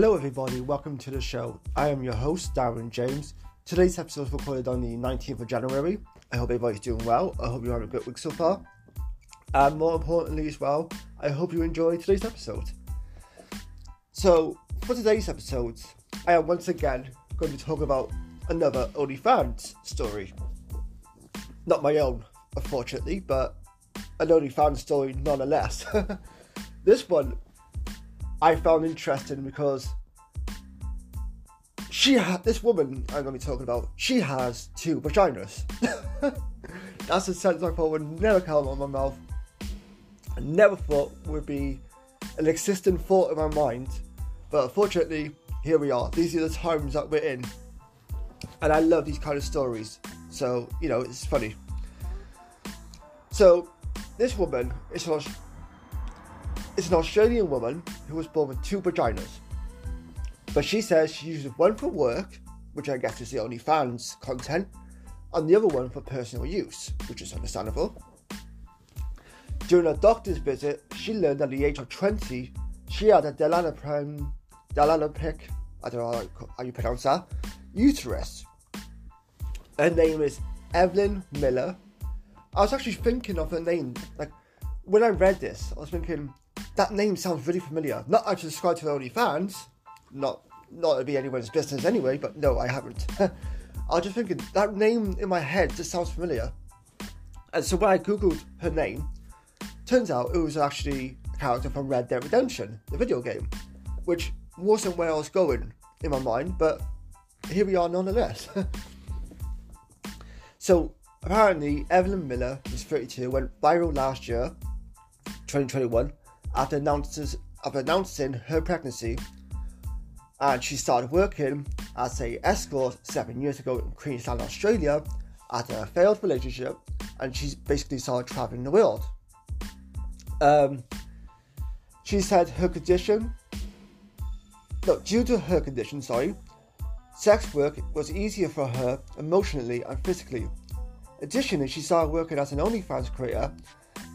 Hello, everybody. Welcome to the show. I am your host, Darren James. Today's episode is recorded on the 19th of January. I hope everybody's doing well. I hope you're having a good week so far. And more importantly, as well, I hope you enjoy today's episode. So, for today's episode, I am once again going to talk about another OnlyFans story. Not my own, unfortunately, but an OnlyFans story nonetheless. this one I found interesting because she had this woman I'm to be talking about. She has two vaginas. That's a sentence I thought would never come out of my mouth. I never thought would be an existing thought in my mind, but unfortunately, here we are. These are the times that we're in, and I love these kind of stories. So you know, it's funny. So this woman is an, is an Australian woman who was born with two vaginas. But she says she uses one for work, which I guess is the OnlyFans content, and the other one for personal use, which is understandable. During a doctor's visit, she learned at the age of 20 she had a Delanoprim, Delanopic, I don't know how you pronounce that, uterus. Her name is Evelyn Miller. I was actually thinking of her name, like, when I read this, I was thinking, that name sounds really familiar. Not actually subscribe to OnlyFans, not not to be anyone's business anyway, but no, I haven't. I was just thinking that name in my head just sounds familiar. And so when I googled her name, turns out it was actually a character from Red Dead Redemption, the video game, which wasn't where I was going in my mind, but here we are nonetheless. so apparently, Evelyn Miller, who's 32, went viral last year, 2021, after, announces, announcing her pregnancy and she started working as a escort seven years ago in Queensland, Australia, after a failed relationship, and she basically started traveling the world. Um, she said her condition, no, due to her condition, sorry, sex work was easier for her emotionally and physically. Additionally, she started working as an OnlyFans creator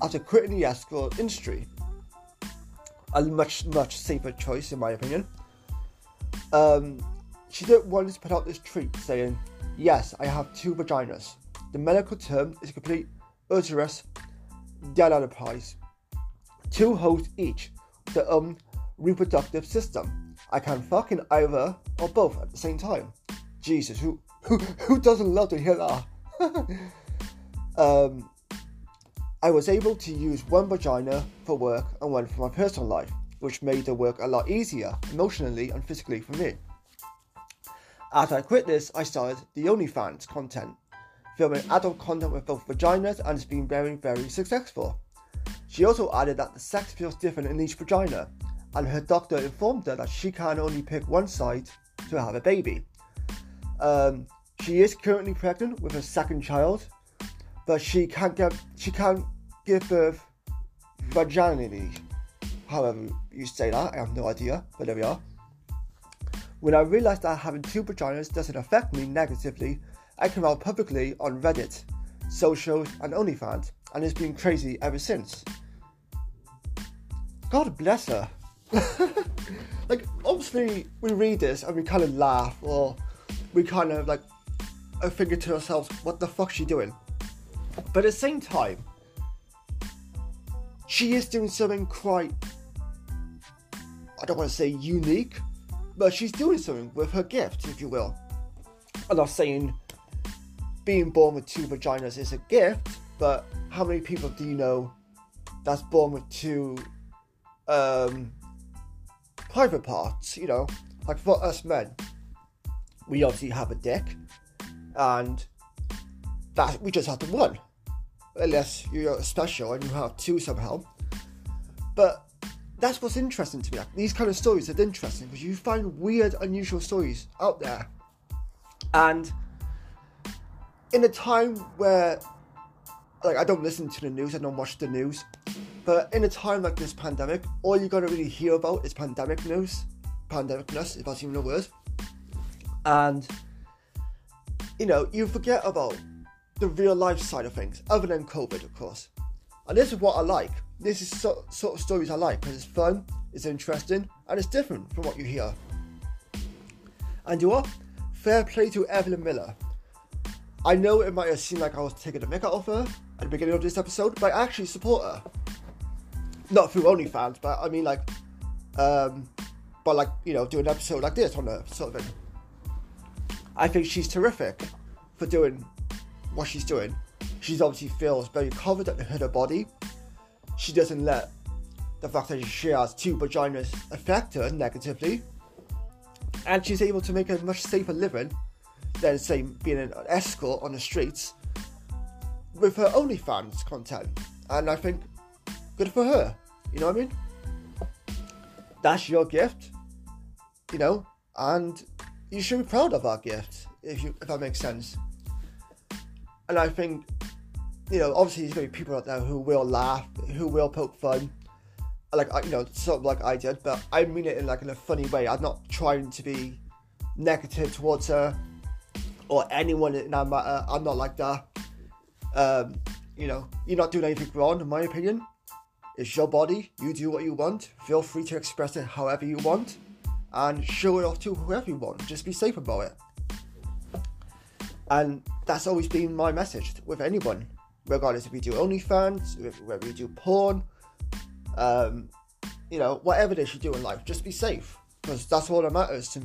after quitting the escort industry. A much, much safer choice, in my opinion. Um, she didn't want to put out this tweet saying, Yes, I have two vaginas. The medical term is complete uterus dilatation. Two holes each, the um reproductive system. I can fucking either or both at the same time. Jesus, who who who doesn't love to hear that? um, I was able to use one vagina for work and one for my personal life which made the work a lot easier emotionally and physically for me. After I quit this, I started the OnlyFans content, filming adult content with both vaginas and it's been very, very successful. She also added that the sex feels different in each vagina, and her doctor informed her that she can only pick one side to have a baby. Um, she is currently pregnant with her second child, but she can't get she can't give birth vaginally however you say that, I have no idea, but there we are. When I realised that having two vaginas doesn't affect me negatively, I came out publicly on Reddit, socials, and OnlyFans, and it's been crazy ever since. God bless her. like, obviously, we read this and we kind of laugh, or we kind of like thinking to ourselves, what the fuck's she doing? But at the same time, she is doing something quite I don't want to say unique, but she's doing something with her gift, if you will. I'm not saying being born with two vaginas is a gift, but how many people do you know that's born with two um, private parts? You know, like for us men, we obviously have a dick, and that we just have the one, unless you're special and you have two somehow. But that's what's interesting to me. These kind of stories are interesting because you find weird, unusual stories out there. And in a time where, like, I don't listen to the news, I don't watch the news, but in a time like this pandemic, all you're gonna really hear about is pandemic news, pandemicness, if that's even a word. And, you know, you forget about the real life side of things, other than COVID, of course. And this is what I like this is so, sort of stories I like because it's fun, it's interesting, and it's different from what you hear And you what? Fair play to Evelyn Miller. I know it might have seemed like I was taking a mick out her at the beginning of this episode, but I actually support her. Not through OnlyFans, but I mean like, um, but like you know, do an episode like this on her sort of thing. I think she's terrific for doing what she's doing. She's obviously feels very confident in her body. She doesn't let the fact that she has two vaginas affect her negatively. And she's able to make a much safer living than, say, being an escort on the streets with her OnlyFans content. And I think good for her. You know what I mean? That's your gift, you know, and you should be proud of that gift if you if that makes sense. And I think, you know, obviously there's gonna be people out there who will laugh, who will poke fun, like you know, sort of like I did, but I mean it in like in a funny way. I'm not trying to be negative towards her or anyone in that matter. I'm not like that. Um, you know, you're not doing anything wrong, in my opinion. It's your body. You do what you want. Feel free to express it however you want, and show it off to whoever you want. Just be safe about it. And that's always been my message with anyone, regardless if you do OnlyFans, whether you do porn, um, you know, whatever it is you do in life, just be safe because that's all that matters to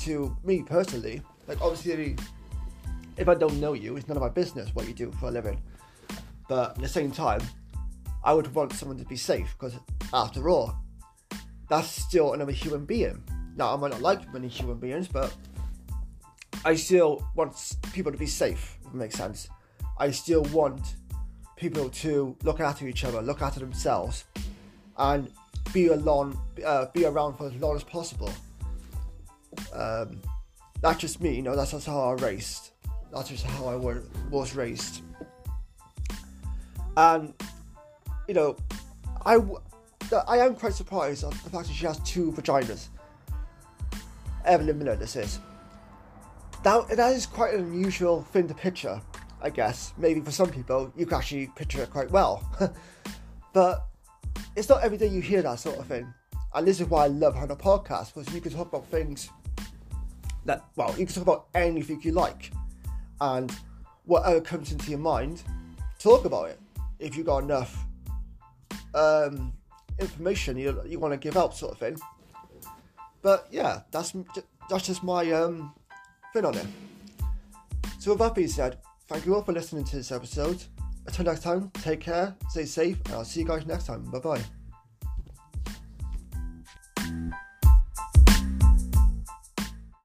to me personally. Like obviously, if I don't know you, it's none of my business what you do for a living. But at the same time, I would want someone to be safe because after all, that's still another human being. Now I might not like many human beings, but I still want people to be safe. Makes sense. I still want people to look after each other, look after themselves, and be along, uh, be around for as long as possible. Um, that's just me, you know. That's just how I was raised. That's just how I was raised. And you know, I I am quite surprised at the fact that she has two vaginas. Evelyn Miller, this is. That that is quite an unusual thing to picture. I guess maybe for some people you can actually picture it quite well, but it's not every day you hear that sort of thing. And this is why I love having a podcast because you can talk about things that, well, you can talk about anything you like. And whatever comes into your mind, talk about it. If you got enough um, information you, you want to give out, sort of thing. But yeah, that's that's just my um, on it. So with that being said, thank you all for listening to this episode. Until next time, take care, stay safe, and I'll see you guys next time. Bye bye.